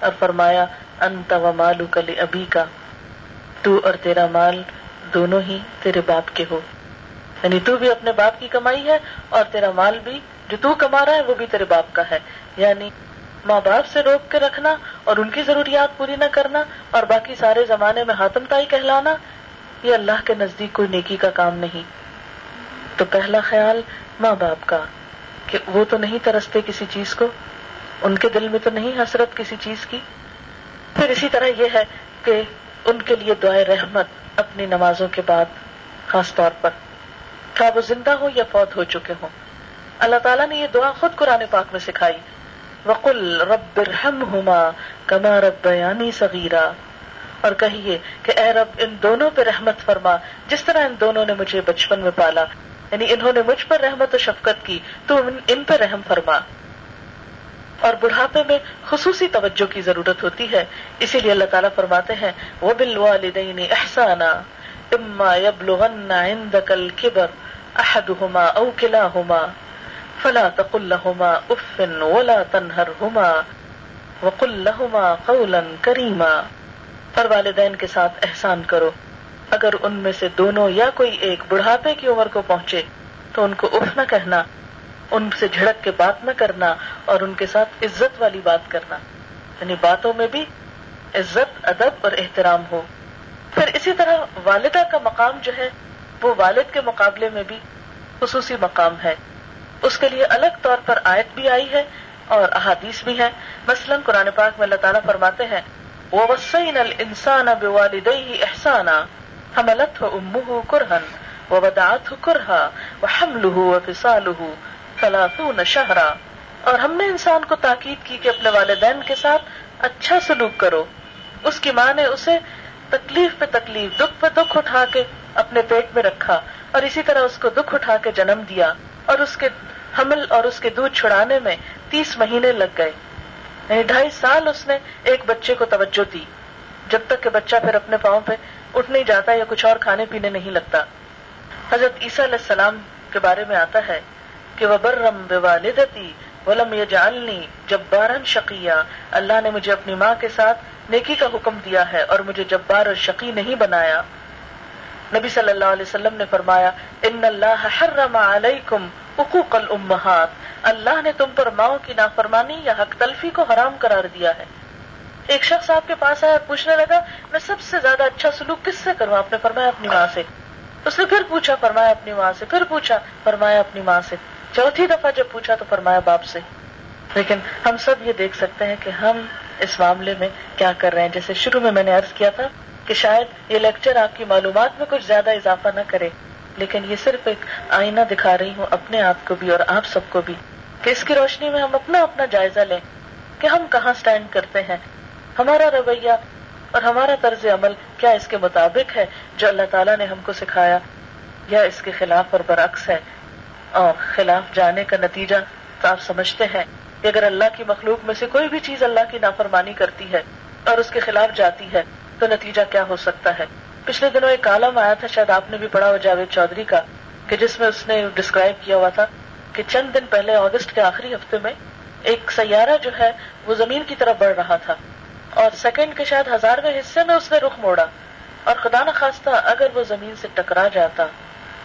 اور فرمایا انت و مالو کلی ابھی کا تو اور تیرا مال دونوں ہی تیرے باپ کے ہو۔ یعنی تو بھی اپنے باپ کی کمائی ہے اور تیرا مال بھی جو تو کما رہا ہے وہ بھی تیرے باپ کا ہے۔ یعنی ماں باپ سے روک کے رکھنا اور ان کی ضروریات پوری نہ کرنا اور باقی سارے زمانے میں ہاتم تائی کہلانا، یہ اللہ کے نزدیک کوئی نیکی کا کام نہیں۔ تو پہلا خیال ماں باپ کا، کہ وہ تو نہیں ترستے کسی چیز کو، ان کے دل میں تو نہیں حسرت کسی چیز کی۔ پھر اسی طرح یہ ہے کہ ان کے لیے دعائیں رحمت اپنی نمازوں کے بعد، خاص طور پر کیا وہ زندہ ہو یا فوت ہو چکے ہوں۔ اللہ تعالیٰ نے یہ دعا خود قرآن پاک میں سکھائی۔ وقل رب رحم ہوما کما رب یعنی صغیرہ اور کہیے کہ اے رب، ان دونوں پہ رحمت فرما۔ جس طرح ان دونوں نے مجھے بچپن میں پالا یعنی انہوں نے مجھ پر رحمت و شفقت کی، تو ان پہ رحم فرما۔ اور بڑھاپے میں خصوصی توجہ کی ضرورت ہوتی ہے۔ اسی لیے اللہ تعالیٰ فرماتے ہیں وہ بل والدین احسانہ اما يبلغن عندك الكبر احدهما او كلاهما فلا تقل لهما اف ولا تنهرهما وقل لهما قولا كريما۔ پر والدین کے ساتھ احسان کرو۔ اگر ان میں سے دونوں یا کوئی ایک بڑھاپے کی عمر کو پہنچے تو ان کو اف نہ کہنا۔ ان سے جھڑک کے بات نہ کرنا اور ان کے ساتھ عزت والی بات کرنا۔ یعنی باتوں میں بھی عزت، ادب اور احترام ہو۔ پھر اسی طرح والدہ کا مقام جو ہے، وہ والد کے مقابلے میں بھی خصوصی مقام ہے۔ اس کے لیے الگ طور پر آیت بھی آئی ہے اور احادیث بھی ہے مثلاً قرآن پاک میں اللہ تعالیٰ فرماتے ہیں وہ وسین السان اب والد احسانہ حملت ہو امہ کرہن وہ وداعت ہو کرہا وہ حمل ہو فسال ہو شہرا۔ اور ہم نے انسان کو تاکید کی کہ اپنے والدین کے ساتھ اچھا سلوک کرو۔ اس کی ماں نے اسے تکلیف پہ تکلیف، دکھ پہ دکھ اٹھا کے اپنے پیٹ میں رکھا اور اسی طرح اس کو دکھ اٹھا کے جنم دیا اور اس کے حمل اور اس کے دودھ چھڑانے میں تیس مہینے لگ گئے۔ یعنی ڈھائی سال اس نے ایک بچے کو توجہ دی۔ جب تک کہ بچہ پھر اپنے پاؤں پہ اٹھ نہیں جاتا یا کچھ اور کھانے پینے نہیں لگتا۔ حضرت عیسیٰ علیہ السلام کے بارے میں آتا ہے کہ وہ برم بے والدتی ولم یہ جالنی جب بارن شقیہ اللہ نے مجھے اپنی ماں کے ساتھ نیکی کا حکم دیا ہے اور مجھے جبار اور شقی نہیں بنایا۔ نبی صلی اللہ علیہ وسلم نے فرمایا، ان اللہ حرم علیکم حقوق الامہات۔ اللہ نے تم پر ماؤں کی نافرمانی یا حق تلفی کو حرام قرار دیا ہے۔ ایک شخص آپ کے پاس آیا، پوچھنے لگا، میں سب سے زیادہ اچھا سلوک کس سے کروں؟ آپ نے فرمایا، اپنی ماں سے۔ اس نے پھر پوچھا، فرمایا اپنی ماں سے؟ پھر پوچھا، فرمایا اپنی ماں سے۔ چوتھی دفعہ جب پوچھا تو فرمایا باپ سے، لیکن ہم سب یہ دیکھ سکتے ہیں کہ ہم اس معاملے میں کیا کر رہے ہیں۔ جیسے شروع میں میں نے عرض کیا تھا کہ شاید یہ لیکچر آپ کی معلومات میں کچھ زیادہ اضافہ نہ کرے، لیکن یہ صرف ایک آئینہ دکھا رہی ہوں اپنے آپ کو بھی اور آپ سب کو بھی کہ اس کی روشنی میں ہم اپنا اپنا جائزہ لیں کہ ہم کہاں سٹینڈ کرتے ہیں۔ ہمارا رویہ اور ہمارا طرز عمل کیا اس کے مطابق ہے جو اللہ تعالیٰ نے ہم کو سکھایا یا اس کے خلاف اور برعکس ہے؟ اور خلاف جانے کا نتیجہ تو آپ سمجھتے ہیں کہ اگر اللہ کی مخلوق میں سے کوئی بھی چیز اللہ کی نافرمانی کرتی ہے اور اس کے خلاف جاتی ہے تو نتیجہ کیا ہو سکتا ہے؟ پچھلے دنوں ایک کالم آیا تھا، شاید آپ نے بھی پڑھا ہو، جاوید چودھری کا، کہ جس میں اس نے ڈسکرائب کیا ہوا تھا کہ چند دن پہلے اگست کے آخری ہفتے میں ایک سیارہ جو ہے، وہ زمین کی طرف بڑھ رہا تھا اور سیکنڈ کے شاید ہزارویں حصے میں اس نے رخ موڑا اور خدا نخواستہ اگر وہ زمین سے ٹکرا جاتا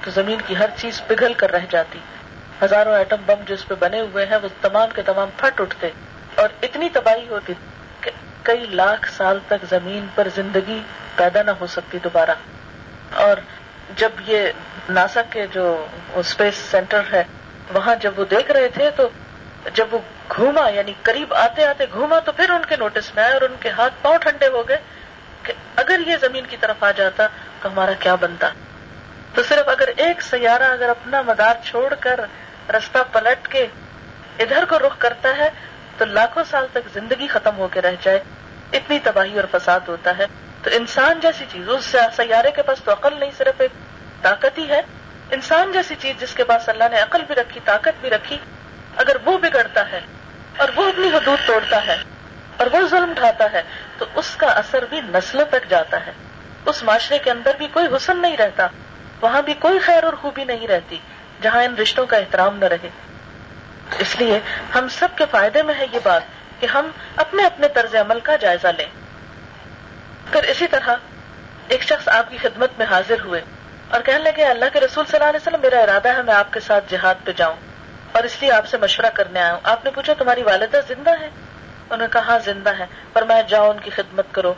تو زمین کی ہر چیز پگھل کر رہ جاتی ہزاروں ایٹم بم جو اس پہ بنے ہوئے ہیں، وہ تمام کے تمام پھٹ اٹھتے اور اتنی تباہی ہوتی کہ کئی لاکھ سال تک زمین پر زندگی پیدا نہ ہو سکتی دوبارہ۔ اور جب یہ ناسا کے جو اسپیس سینٹر ہے، وہاں جب وہ دیکھ رہے تھے، تو جب وہ گھوما یعنی قریب آتے آتے گھوما، تو پھر ان کے نوٹس میں آئے اور ان کے ہاتھ پاؤں ٹھنڈے ہو گئے کہ اگر یہ زمین کی طرف آ جاتا تو ہمارا کیا بنتا۔ تو صرف اگر ایک سیارہ اگر اپنا مدار چھوڑ کر رستہ پلٹ کے ادھر کو رخ کرتا ہے، تو لاکھوں سال تک زندگی ختم ہو کے رہ جائے۔ اتنی تباہی اور فساد ہوتا ہے۔ تو انسان جیسی چیز، اس سیارے کے پاس تو عقل نہیں، صرف ایک طاقت ہی ہے۔ انسان جیسی چیز جس کے پاس اللہ نے عقل بھی رکھی، طاقت بھی رکھی، اگر وہ بگڑتا ہے اور وہ اپنی حدود توڑتا ہے اور وہ ظلم ڈھاتا ہے، تو اس کا اثر بھی نسلوں تک جاتا ہے۔ اس معاشرے کے اندر بھی کوئی حسن نہیں رہتا۔ وہاں بھی کوئی خیر اور خوبی نہیں رہتی، جہاں ان رشتوں کا احترام نہ رہے۔ اس لیے ہم سب کے فائدے میں ہے یہ بات کہ ہم اپنے اپنے طرز عمل کا جائزہ لیں۔ پھر اسی طرح ایک شخص آپ کی خدمت میں حاضر ہوئے اور کہنے لگے، اللہ کے رسول صلی اللہ علیہ وسلم، میرا ارادہ ہے میں آپ کے ساتھ جہاد پہ جاؤں اور اس لیے آپ سے مشورہ کرنے آیا ہوں۔ آپ نے پوچھا، تمہاری والدہ زندہ ہے؟ انہوں نے کہا ہاں زندہ ہے، پر میں جاؤ ان کی خدمت کرو،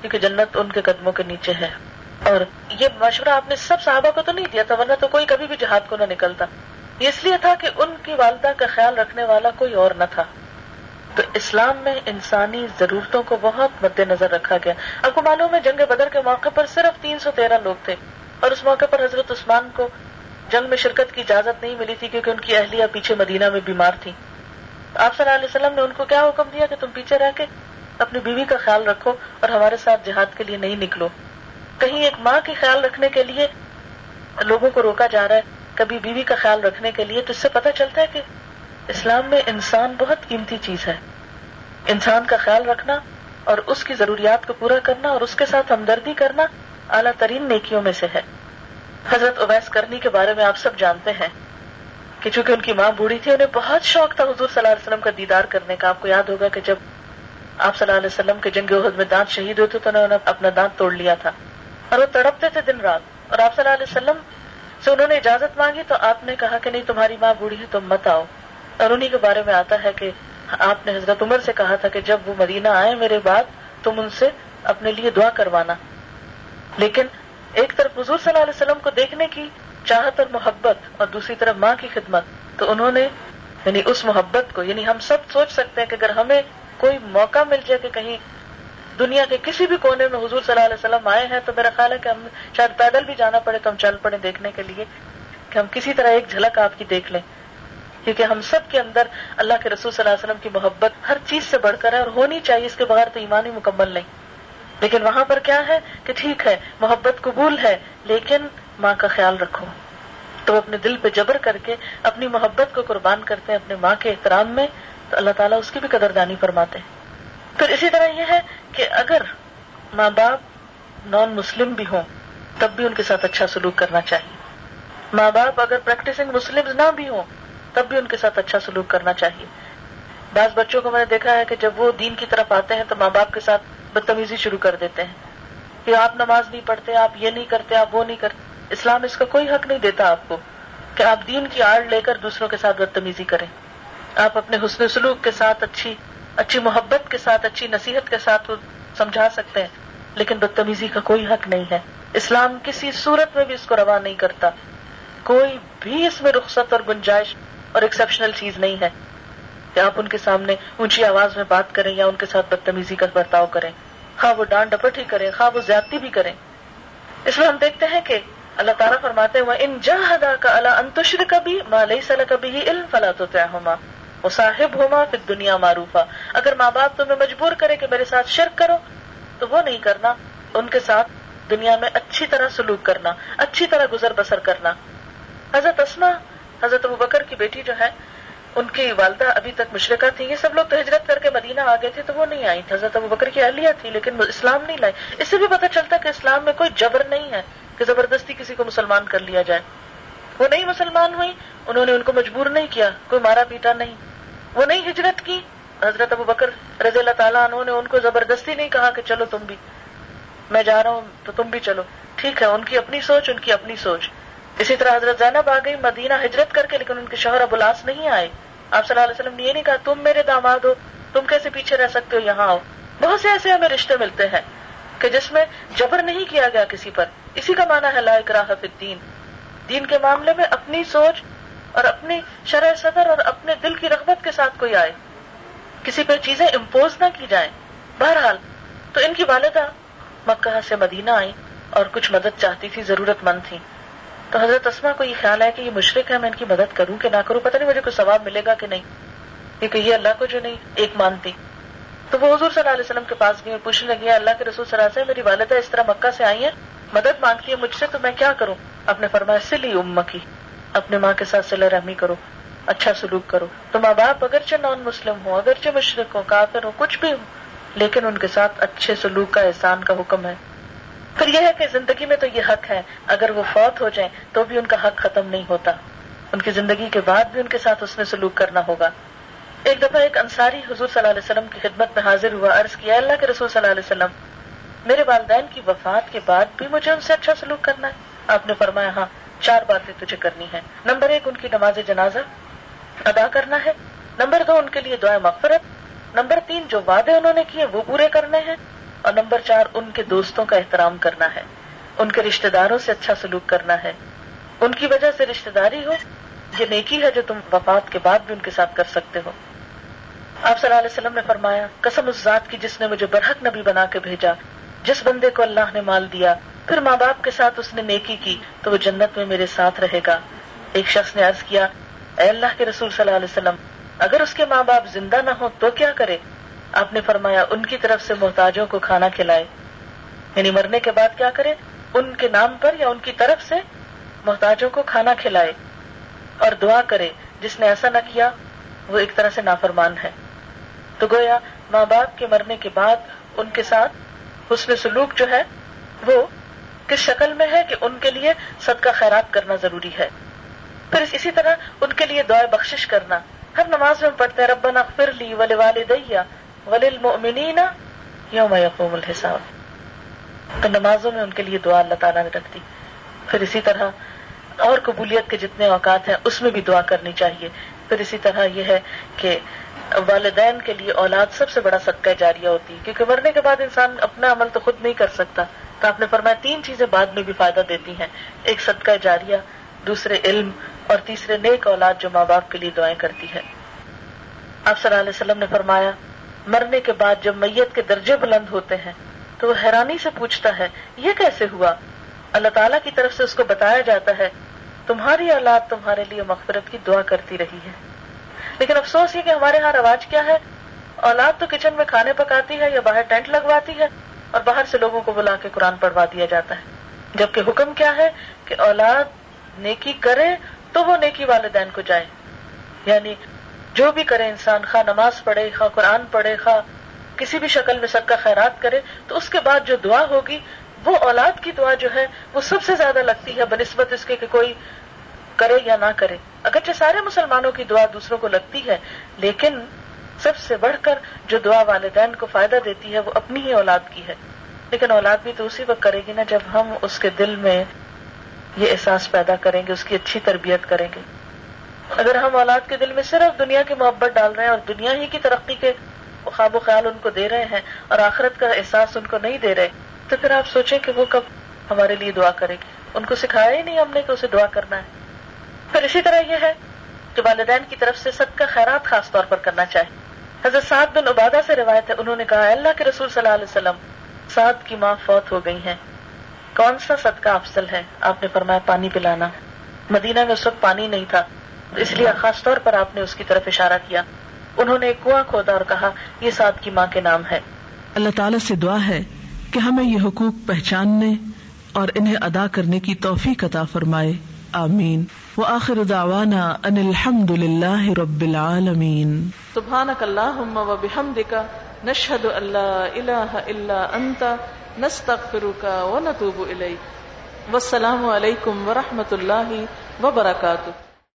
کیونکہ جنت ان کے قدموں کے نیچے ہے۔ اور یہ مشورہ آپ نے سب صحابہ کو تو نہیں دیا تھا، ورنہ تو کوئی کبھی بھی جہاد کو نہ نکلتا۔ یہ اس لیے تھا کہ ان کی والدہ کا خیال رکھنے والا کوئی اور نہ تھا۔ تو اسلام میں انسانی ضرورتوں کو بہت مد نظر رکھا گیا۔ آپ کو معلوم ہے، جنگ بدر کے موقع پر صرف تین سو تیرہ لوگ تھے۔ اور اس موقع پر حضرت عثمان کو جنگ میں شرکت کی اجازت نہیں ملی تھی کیونکہ ان کی اہلیہ پیچھے مدینہ میں بیمار تھی آپ صلی اللہ علیہ وسلم نے ان کو کیا حکم دیا کہ تم پیچھے رہ کے اپنی بیوی کا خیال رکھو اور ہمارے ساتھ جہاد کے لیے نہیں نکلو۔ کہیں ایک ماں کی خیال رکھنے کے لیے لوگوں کو روکا جا رہا ہے، کبھی بیوی کا خیال رکھنے کے لیے، تو اس سے پتہ چلتا ہے کہ اسلام میں انسان بہت قیمتی چیز ہے۔ انسان کا خیال رکھنا اور اس کی ضروریات کو پورا کرنا اور اس کے ساتھ ہمدردی کرنا اعلیٰ ترین نیکیوں میں سے ہے۔ حضرت اویس کرنی کے بارے میں آپ سب جانتے ہیں کہ چونکہ ان کی ماں بوڑھی تھی، انہیں بہت شوق تھا حضور صلی اللہ علیہ وسلم کا دیدار کرنے کا۔ آپ کو یاد ہوگا کہ جب آپ صلی اللہ علیہ وسلم کے جنگ عہد میں دانت شہید ہوتے تو انہوں نے اپنا دانت توڑ لیا تھا۔ اور وہ تڑپتے تھے دن رات۔ اور آپ صلی اللہ علیہ وسلم سے انہوں نے اجازت مانگی تو آپ نے کہا کہ نہیں، تمہاری ماں بوڑھی ہے، تم مت آؤ۔ اور انہیں کے بارے میں آتا ہے کہ آپ نے حضرت عمر سے کہا تھا کہ جب وہ مدینہ آئے میرے بعد، تم ان سے اپنے لیے دعا کروانا۔ لیکن ایک طرف حضور صلی اللہ علیہ وسلم کو دیکھنے کی چاہت اور محبت اور دوسری طرف ماں کی خدمت۔ تو انہوں نے یعنی اس محبت کو یعنی ہم سب سوچ سکتے ہیں کہ اگر ہمیں کوئی موقع مل جائے کہ کہیں دنیا کے کسی بھی کونے میں حضور صلی اللہ علیہ وسلم آئے ہیں تو میرا خیال ہے کہ ہم شاید پیدل بھی جانا پڑے تو ہم چل پڑے دیکھنے کے لیے کہ ہم کسی طرح ایک جھلک آپ کی دیکھ لیں۔ کیونکہ ہم سب کے اندر اللہ کے رسول صلی اللہ علیہ وسلم کی محبت ہر چیز سے بڑھ کر ہے اور ہونی چاہیے اس کے بغیر تو ایمان ہی مکمل نہیں۔ لیکن وہاں پر کیا ہے کہ ٹھیک ہے، محبت قبول ہے، لیکن ماں کا خیال رکھو۔ تو اپنے دل پہ جبر کر کے اپنی محبت کو قربان کرتے ہیں، اپنے ماں کے احترام میں، تو اللہ تعالیٰ اس کی بھی قدردانی فرماتے ہیں۔ پھر اسی طرح یہ ہے کہ اگر ماں باپ نان مسلم بھی ہوں، تب بھی ان کے ساتھ اچھا سلوک کرنا چاہیے۔ ماں باپ اگر پریکٹسنگ مسلم نہ بھی ہوں، تب بھی ان کے ساتھ اچھا سلوک کرنا چاہیے۔ بعض بچوں کو میں نے دیکھا ہے کہ جب وہ دین کی طرف آتے ہیں تو ماں باپ کے ساتھ بدتمیزی شروع کر دیتے ہیں۔ کہ آپ نماز نہیں پڑھتے، آپ یہ نہیں کرتے، آپ وہ نہیں کرتے۔ اسلام اس کا کوئی حق نہیں دیتا آپ کو کہ آپ دین کی آڑ لے کر دوسروں کے ساتھ بدتمیزی کریں۔ آپ اپنے حسن سلوک کے ساتھ اچھی اچھی محبت کے ساتھ، اچھی نصیحت کے ساتھ وہ سمجھا سکتے ہیں، لیکن بدتمیزی کا کوئی حق نہیں ہے۔ اسلام کسی صورت میں بھی اس کو روا نہیں کرتا۔ کوئی بھی اس میں رخصت اور گنجائش اور ایکسپشنل چیز نہیں ہے۔ کہ آپ ان کے سامنے اونچی آواز میں بات کریں یا ان کے ساتھ بدتمیزی کا برتاؤ کریں۔ خواہ وہ ڈانٹ ڈپٹ ہی کریں، خواہ وہ زیادتی بھی کریں۔ اس میں ہم دیکھتے ہیں کہ اللہ تعالیٰ فرماتے ہیں ان جہدا کا اللہ انتشر کبھی ماں لئی سلا کبھی ہی علم فلا تو طے وہ صاحب ہوما پھر دنیا معروفا۔ اگر ماں باپ تمہیں مجبور کرے کہ میرے ساتھ شرک کرو، تو وہ نہیں کرنا۔ ان کے ساتھ دنیا میں اچھی طرح سلوک کرنا، اچھی طرح گزر بسر کرنا۔ حضرت اسما حضرت ابو بکر کی بیٹی جو ہے، ان کی والدہ ابھی تک مشرقہ تھی۔ یہ سب لوگ تو ہجرت کر کے مدینہ آ گئے تھے، تو وہ نہیں آئی تھی حضرت ابو بکر کی اہلیہ تھی، لیکن اسلام نہیں لائی اس سے بھی پتہ چلتا کہ اسلام میں کوئی جبر نہیں ہے کہ زبردستی کسی کو مسلمان کر لیا جائے۔ وہ نہیں مسلمان ہوئی انہوں نے ان کو مجبور نہیں کیا، کوئی مارا پیٹا نہیں۔ وہ نہیں ہجرت کی؟ حضرت ابو بکر رضی اللہ تعالیٰ انہوں نے ان کو زبردستی نہیں کہا کہ چلو تم بھی۔ میں جا رہا ہوں تو تم بھی چلو۔ ٹھیک ہے، ان کی اپنی سوچ، ان کی اپنی سوچ۔ اسی طرح حضرت زینب آ گئی مدینہ ہجرت کر کے، لیکن ان کے شوہر ابولاس نہیں آئے۔ آپ صلی اللہ علیہ وسلم نے یہ نہیں کہا، تم میرے داماد ہو، تم کیسے پیچھے رہ سکتے ہو؟ یہاں آؤ۔ بہت سے ایسے ہمیں رشتے ملتے ہیں کہ جس میں جبر نہیں کیا گیا کسی پر۔ اسی کا معنی ہے لا اکراہ فی الدین۔ دین کے معاملے میں اپنی سوچ اور اپنی شرح صدر اور اپنے دل کی رغبت کے ساتھ کوئی آئے۔ کسی پر چیزیں امپوز نہ کی جائیں۔ بہرحال، تو ان کی والدہ مکہ سے مدینہ آئی اور کچھ مدد چاہتی تھی ضرورت مند تھی تو حضرت اسما کو یہ خیال ہے کہ یہ مشرق ہے، میں ان کی مدد کروں کہ نہ کروں، پتہ نہیں مجھے کوئی ثواب ملے گا کہ نہیں۔ کیونکہ یہ اللہ کو جو نہیں، ایک مانتی۔ تو وہ حضور صلی اللہ علیہ وسلم کے پاس گئی اور پوچھنے لگی اللہ کے رسول صلی اللہ علیہ وسلم، میری والدہ اس طرح مکہ سے آئی ہیں؟ مدد مانگتی ہے مجھ سے، تو میں کیا کروں؟ اپنے فرمایا، سلی ام کی اپنے ماں کے ساتھ صلی رحمی کرو اچھا سلوک کرو۔ تو ماں باپ اگرچہ نان مسلم ہو اگرچہ مشرق ہو کافر ہو کچھ بھی ہو لیکن ان کے ساتھ اچھے سلوک کا احسان کا حکم ہے۔ پھر یہ ہے کہ زندگی میں تو یہ حق ہے، اگر وہ فوت ہو جائیں تو بھی ان کا حق ختم نہیں ہوتا۔ ان کی زندگی کے بعد بھی ان کے ساتھ اس نے سلوک کرنا ہوگا۔ ایک دفعہ ایک انصاری حضور صلی اللہ علیہ وسلم کی خدمت میں حاضر ہوا، عرض کیا، اللہ کے رسول صلی اللہ علیہ وسلم، میرے والدین کی وفات کے بعد بھی مجھے ان سے اچھا سلوک کرنا ہے۔ آپ نے فرمایا ہاں۔ چار باتیں تجھے کرنی ہے نمبر ایک، ان کی نماز جنازہ ادا کرنا ہے۔ نمبر دو، ان کے لیے دعائیں مغفرت۔ نمبر تین، جو وعدے انہوں نے کیے وہ پورے کرنے ہیں۔ اور نمبر چار، ان کے دوستوں کا احترام کرنا ہے۔ ان کے رشتہ داروں سے اچھا سلوک کرنا ہے۔ ان کی وجہ سے رشتہ داری ہو۔ یہ نیکی ہے جو تم وفات کے بعد بھی ان کے ساتھ کر سکتے ہو۔ آپ صلی اللہ علیہ وسلم نے فرمایا، قسم اس ذات کی جس نے مجھے برحق نبی بنا کے بھیجا، جس بندے کو اللہ نے مال دیا پھر ماں باپ کے ساتھ اس نے نیکی کی تو وہ جنت میں میرے ساتھ رہے گا۔ ایک شخص نے عرض کیا، اے اللہ کے رسول صلی اللہ علیہ وسلم، اگر اس کے ماں باپ زندہ نہ ہو تو کیا کرے؟ آپ نے فرمایا، ان کی طرف سے محتاجوں کو کھانا کھلائے۔ یعنی مرنے کے بعد کیا کرے؟ ان کے نام پر یا ان کی طرف سے محتاجوں کو کھانا کھلائے۔ اور دعا کرے، جس نے ایسا نہ کیا، وہ ایک طرح سے نافرمان ہے۔ تو گویا، ماں باپ کے مرنے کے بعد ان کے ساتھ حسن سلوک جو ہے، وہ کس شکل میں ہے کہ ان کے لیے صدقہ خیرات کرنا ضروری ہے۔ پھر اسی طرح ان کے لیے دعائیں بخشش کرنا۔ ہر نماز میں پڑھتے ربنا اغفر لی ولی والدیا وللمؤمنین یوم یقوم الحساب۔ تو نمازوں میں ان کے لیے دعا اللہ تعالیٰ نے رکھ دی۔ پھر اسی طرح اور قبولیت کے جتنے اوقات ہیں، اس میں بھی دعا کرنی چاہیے۔ پھر اسی طرح یہ ہے کہ والدین کے لیے اولاد سب سے بڑا صدقہ جاریہ ہوتی ہے، کیونکہ مرنے کے بعد انسان اپنا عمل تو خود نہیں کر سکتا۔ تو آپ نے فرمایا تین چیزیں بعد میں بھی فائدہ دیتی ہیں، ایک صدقہ جاریہ، دوسرے علم اور تیسرے نیک اولاد جو ماں باپ کے لیے دعائیں کرتی ہے آپ صلی اللہ علیہ وسلم نے فرمایا، مرنے کے بعد جب میت کے درجے بلند ہوتے ہیں تو وہ حیرانی سے پوچھتا ہے، یہ کیسے ہوا؟ اللہ تعالیٰ کی طرف سے اس کو بتایا جاتا ہے، تمہاری اولاد تمہارے لیے مغفرت کی دعا کرتی رہی ہے۔ لیکن افسوس یہ کہ ہمارے ہاں رواج کیا ہے؟ اولاد تو کچن میں کھانے پکاتی ہے یا باہر ٹینٹ لگواتی ہے؟ اور باہر سے لوگوں کو بلا کے قرآن پڑھوا دیا جاتا ہے۔ جبکہ حکم کیا ہے کہ اولاد نیکی کرے تو وہ نیکی والدین کو جائے۔ یعنی جو بھی کرے انسان، خواہ نماز پڑھے، خواہ قرآن پڑھے، خواہ کسی بھی شکل میں سب کا خیرات کرے، تو اس کے بعد جو دعا ہوگی، وہ اولاد کی دعا جو ہے، وہ سب سے زیادہ لگتی ہے، بنسبت اس کے کہ کوئی کرے یا نہ کرے۔ اگرچہ سارے مسلمانوں کی دعا دوسروں کو لگتی ہے، لیکن سب سے بڑھ کر جو دعا والدین کو فائدہ دیتی ہے، وہ اپنی ہی اولاد کی ہے۔ لیکن اولاد بھی تو اسی وقت کرے گی نا جب ہم اس کے دل میں یہ احساس پیدا کریں گے، اس کی اچھی تربیت کریں گے۔ اگر ہم اولاد کے دل میں صرف دنیا کی محبت ڈال رہے ہیں اور دنیا ہی کی ترقی کے خواب و خیال ان کو دے رہے ہیں اور آخرت کا احساس ان کو نہیں دے رہے، تو پھر آپ سوچیں کہ وہ کب ہمارے لیے دعا کرے گی ان کو سکھایا ہی نہیں ہم نے کہ اسے دعا کرنا ہے۔ پھر اسی طرح یہ ہے کہ والدین کی طرف سے سب کا خیرات خاص طور پر کرنا چاہیے حضرت سعد بن عبادہ سے روایت ہے، انہوں نے کہا اللہ کے رسول صلی اللہ علیہ وسلم، سعد کی ماں فوت ہو گئی ہیں۔ کون سا صدقہ افضل ہے؟ آپ نے فرمایا، پانی پلانا۔ مدینہ میں اس وقت پانی نہیں تھا، اس لیے خاص طور پر آپ نے اس کی طرف اشارہ کیا۔ انہوں نے ایک کنواں کھودا اور کہا، یہ سعد کی ماں کے نام ہے۔ اللہ تعالیٰ سے دعا ہے کہ ہمیں یہ حقوق پہچاننے اور انہیں ادا کرنے کی توفیق عطا فرمائے۔ آمین۔ وآخر دعوانا ان الحمد للہ رب العالمین۔ سبحانک اللہم و بحمدک، نشہد ان لا الہ الا انت، نستغفرک و نتوب الیک۔ والسلام علیکم ورحمۃ اللہ وبرکاتہ۔